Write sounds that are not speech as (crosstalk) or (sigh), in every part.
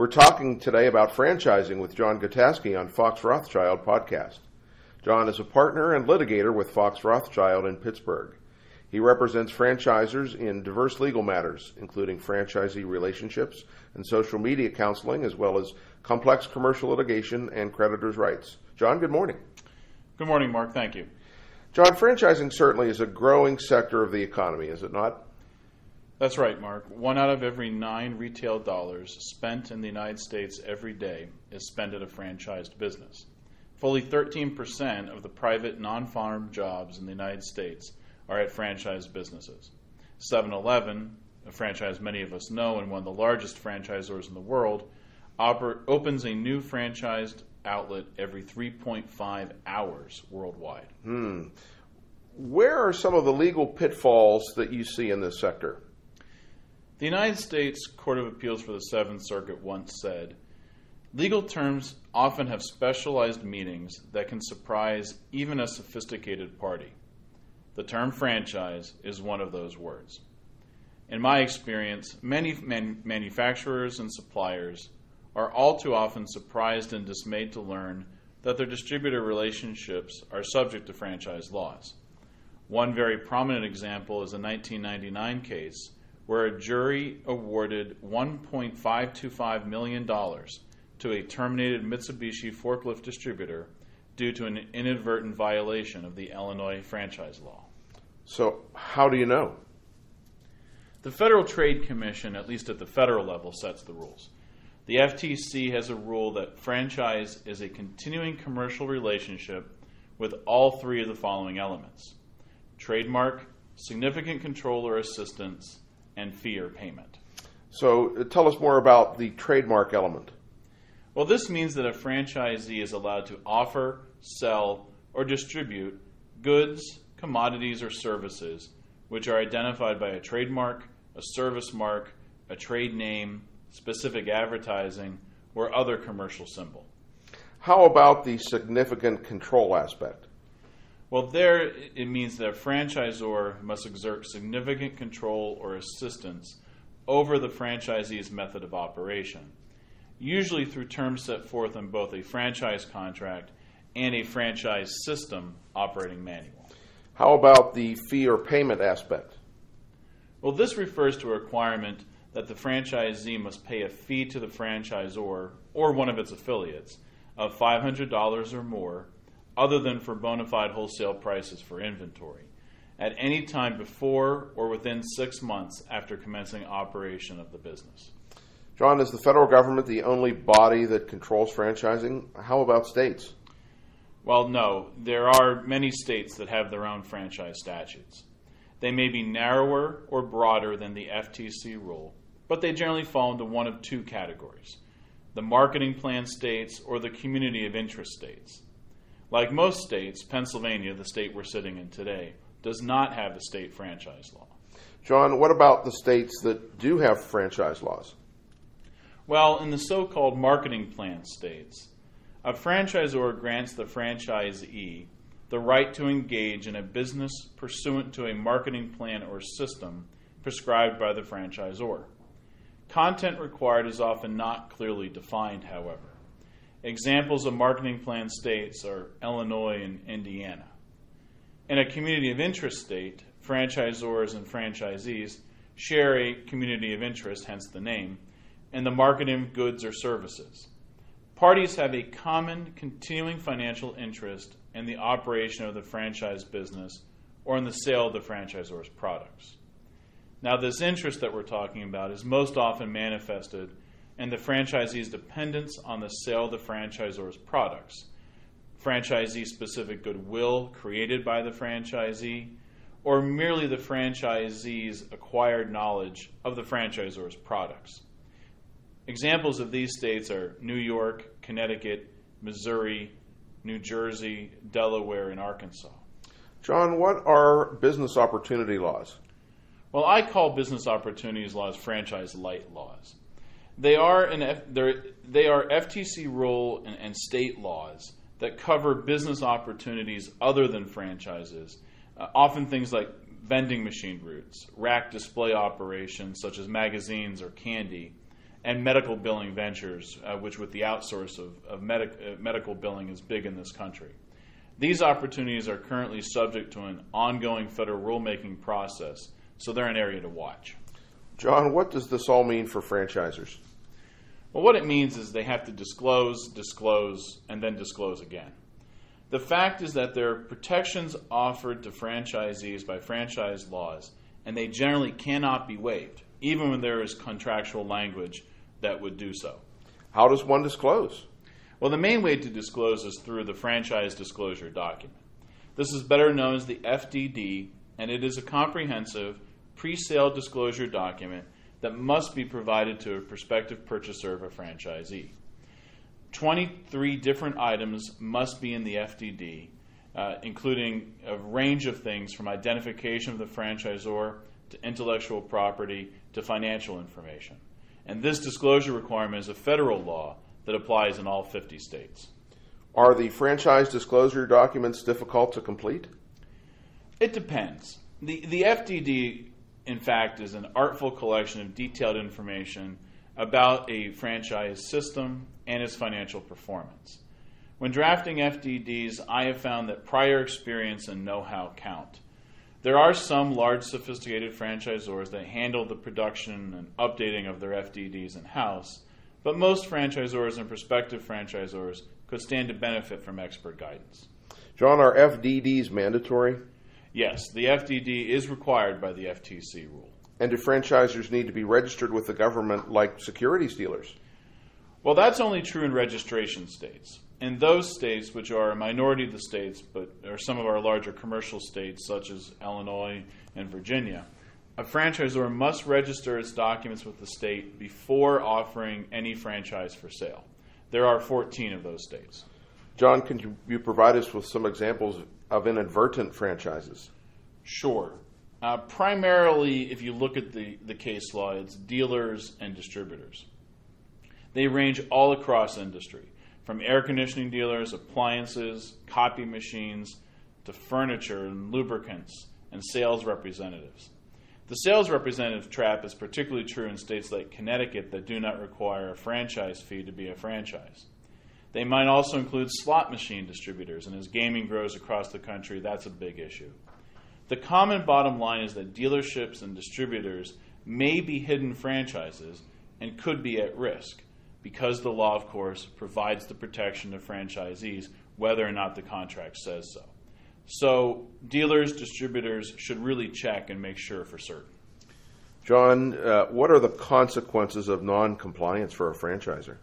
We're talking today about franchising with John Gotaskie on Fox Rothschild podcast. John is a partner and litigator with Fox Rothschild in Pittsburgh. He represents franchisors in diverse legal matters, including franchisee relationships and social media counseling, as well as complex commercial litigation and creditors' rights. John, good morning. Good morning, Mark. Thank you. John, franchising certainly is a growing sector of the economy, is it not? That's right, Mark. One out of every nine retail dollars spent in the United States every day is spent at a franchised business. Fully 13% of the private non farm jobs in the United States are at franchised businesses. 7 Eleven, a franchise many of us know and one of the largest franchisors in the world, oper- opens a new franchised outlet every 3.5 hours worldwide. Hmm. Where are some of the legal pitfalls that you see in this sector? The United States Court of Appeals for the Seventh Circuit once said legal terms often have specialized meanings that can surprise even a sophisticated party. The term franchise is one of those words. In my experience, many man- manufacturers and suppliers are all too often surprised and dismayed to learn that their distributor relationships are subject to franchise laws. One very prominent example is a 1999 case where a jury awarded $1.525 million to a terminated Mitsubishi forklift distributor due to an inadvertent violation of the Illinois franchise law. So, how do you know? The Federal Trade Commission, at least at the federal level, sets the rules. The FTC has a rule that franchise is a continuing commercial relationship with all three of the following elements trademark, significant control or assistance, and fee or payment. So, uh, tell us more about the trademark element. Well, this means that a franchisee is allowed to offer, sell, or distribute goods, commodities, or services which are identified by a trademark, a service mark, a trade name, specific advertising, or other commercial symbol. How about the significant control aspect? Well, there it means that a franchisor must exert significant control or assistance over the franchisee's method of operation, usually through terms set forth in both a franchise contract and a franchise system operating manual. How about the fee or payment aspect? Well, this refers to a requirement that the franchisee must pay a fee to the franchisor or one of its affiliates of $500 or more, other than for bona fide wholesale prices for inventory, at any time before or within six months after commencing operation of the business. John, is the federal government the only body that controls franchising? How about states? Well, no, there are many states that have their own franchise statutes. They may be narrower or broader than the FTC rule, but they generally fall into one of two categories the marketing plan states or the community of interest states. Like most states, Pennsylvania, the state we're sitting in today, does not have a state franchise law. John, what about the states that do have franchise laws? Well, in the so called marketing plan states, a franchisor grants the franchisee the right to engage in a business pursuant to a marketing plan or system prescribed by the franchisor. Content required is often not clearly defined, however. Examples of marketing plan states are Illinois and Indiana. In a community of interest state, franchisors and franchisees share a community of interest, hence the name, in the marketing of goods or services. Parties have a common continuing financial interest in the operation of the franchise business or in the sale of the franchisor's products. Now, this interest that we're talking about is most often manifested in the franchisee's dependence on the sale of the franchisor's products, franchisee specific goodwill created by the franchisee, or merely the franchisee's acquired knowledge of the franchisor's products. Examples of these states are New York, Connecticut, Missouri, New Jersey, Delaware, and Arkansas. John, what are business opportunity laws? Well, I call business opportunities laws franchise light laws. They are, an F, they are FTC rule and, and, state laws that cover business opportunities other than franchises, uh, often things like vending machine routes, rack display operations such as magazines or candy, and medical billing ventures, uh, which with the outsource of, of medic, uh, medical billing is big in this country. These opportunities are currently subject to an ongoing federal rulemaking process, so they're an area to watch. John, what does this all mean for franchisers? Well, what it means is they have to disclose, disclose, and then disclose again. The fact is that there are protections offered to franchisees by franchise laws, and they generally cannot be waived, even when there is contractual language that would do so. How does one disclose? Well, the main way to disclose is through the franchise disclosure document. This is better known as the FDD, and it is a comprehensive pre sale disclosure document that must be provided to a prospective purchaser of a franchisee. 23 different items must be in the FDD, uh, including a range of things from identification of the franchisor to intellectual property to financial information. And this disclosure requirement is a federal law that applies in all 50 states. Are the franchise disclosure documents difficult to complete? It depends. The, the FDD, in fact, is an artful collection of detailed information about a franchise system and its financial performance. When drafting FDDs, I have found that prior experience and know how count. There are some large, sophisticated franchisors that handle the production and updating of their FDDs in house, but most franchisors and prospective franchisors could stand to benefit from expert guidance. John, are FDDs mandatory? Yes, the FDD is required by the FTC rule. And do franchisers need to be registered with the government like securities dealers? Well, that's only true in registration states. In those states, which are a minority of the states, but are some of our larger commercial states, such as Illinois and Virginia, a franchisor must register its documents with the state before offering any franchise for sale. There are 14 of those states. John, can you provide us with some examples of inadvertent franchises? Sure. Uh, primarily, if you look at the, the case law, it's dealers and distributors. They range all across industry, from air conditioning dealers, appliances, copy machines, to furniture and lubricants and sales representatives. The sales representative trap is particularly true in states like Connecticut that do not require a franchise fee to be a franchise. They might also include slot machine distributors, and as gaming grows across the country, that's a big issue. The common bottom line is that dealerships and distributors may be hidden franchises and could be at risk because the law, of course, provides the protection to franchisees whether or not the contract says so. So dealers, distributors should really check and make sure for certain. John, uh, what are the consequences of non compliance for a franchisor?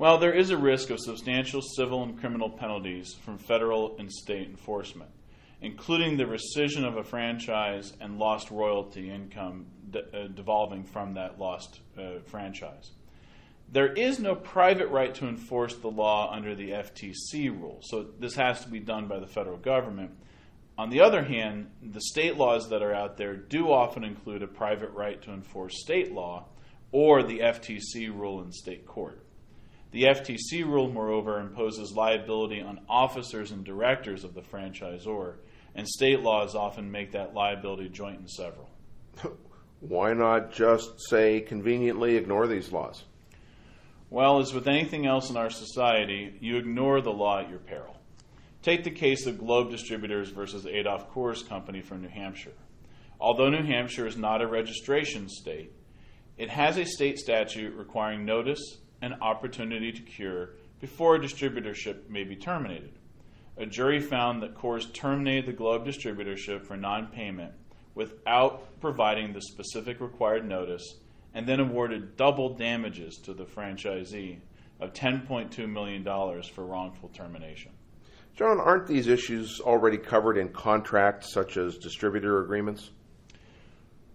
Well, there is a risk of substantial civil and criminal penalties from federal and state enforcement, including the rescission of a franchise and lost royalty income de- uh, devolving from that lost uh, franchise. There is no private right to enforce the law under the FTC rule, so this has to be done by the federal government. On the other hand, the state laws that are out there do often include a private right to enforce state law or the FTC rule in state court. The FTC rule, moreover, imposes liability on officers and directors of the franchisor, and state laws often make that liability joint and several. (laughs) Why not just say conveniently ignore these laws? Well, as with anything else in our society, you ignore the law at your peril. Take the case of Globe Distributors versus Adolph Coors Company from New Hampshire. Although New Hampshire is not a registration state, it has a state statute requiring notice and opportunity to cure before a distributorship may be terminated. A jury found that Coors terminated the Globe distributorship for non payment without providing the specific required notice and then awarded double damages to the franchisee of $10.2 million for wrongful termination. John, aren't these issues already covered in contracts such as distributor agreements?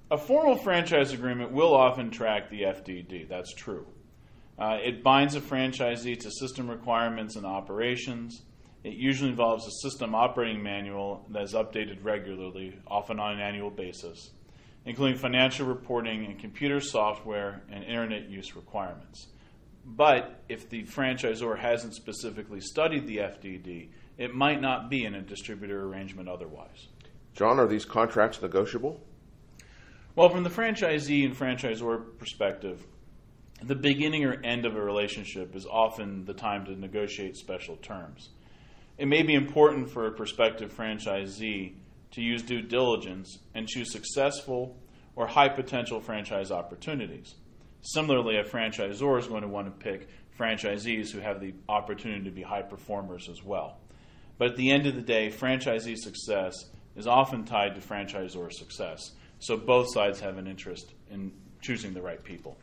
A formal franchise agreement will often track the FDD, that's true. Uh, it binds a franchisee to system requirements and operations. It usually involves a system operating manual that is updated regularly, often on an annual basis including financial reporting and computer software and internet use requirements. But if the franchisor hasn't specifically studied the FDD, it might not be in a distributor arrangement otherwise. John, are these contracts negotiable? Well, from the franchisee and franchisor perspective, the beginning or end of a relationship is often the time to negotiate special terms. It may be important for a prospective franchisee to use due diligence and choose successful or high potential franchise opportunities. Similarly, a franchisor is going to want to pick franchisees who have the opportunity to be high performers as well. But at the end of the day, franchisee success is often tied to franchisor success. So both sides have an interest in choosing the right people.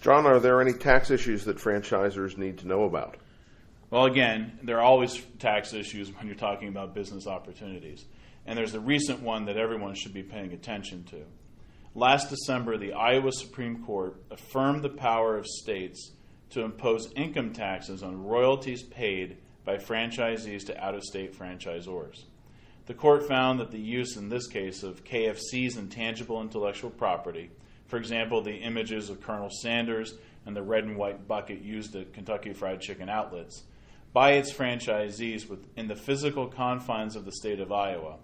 John, are there any tax issues that franchisors need to know about? Well, again, there are always tax issues when you're talking about business opportunities. And there's a recent one that everyone should be paying attention to. Last December, the Iowa Supreme Court affirmed the power of states to impose income taxes on royalties paid by franchisees to out of state franchisors. The court found that the use in this case of KFC's intangible intellectual property, for example, the images of Colonel Sanders and the red and white bucket used at Kentucky Fried Chicken outlets, by its franchisees within the physical confines of the state of Iowa,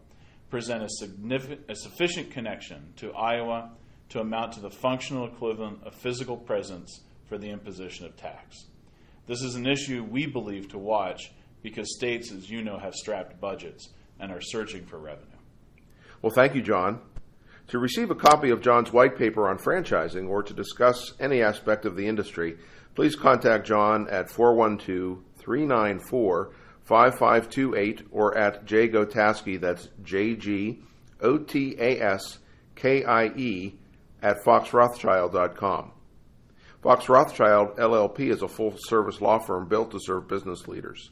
present a, a sufficient connection to Iowa to amount to the functional equivalent of physical presence for the imposition of tax. This is an issue we believe to watch because states, as you know, have strapped budgets and are searching for revenue. Well, thank you, John. To receive a copy of John's white paper on franchising or to discuss any aspect of the industry, please contact John at 412 394 5528 or at J Gotaskie, that's J G O T A S K I E, at foxrothschild.com. Fox Rothschild LLP is a full service law firm built to serve business leaders.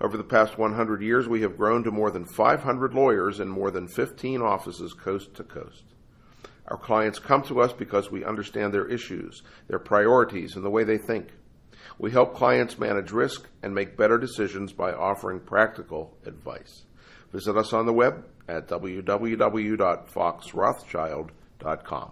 Over the past 100 years, we have grown to more than 500 lawyers in more than 15 offices coast to coast. Our clients come to us because we understand their issues, their priorities, and the way they think. We help clients manage risk and make better decisions by offering practical advice. Visit us on the web at www.foxrothschild.com.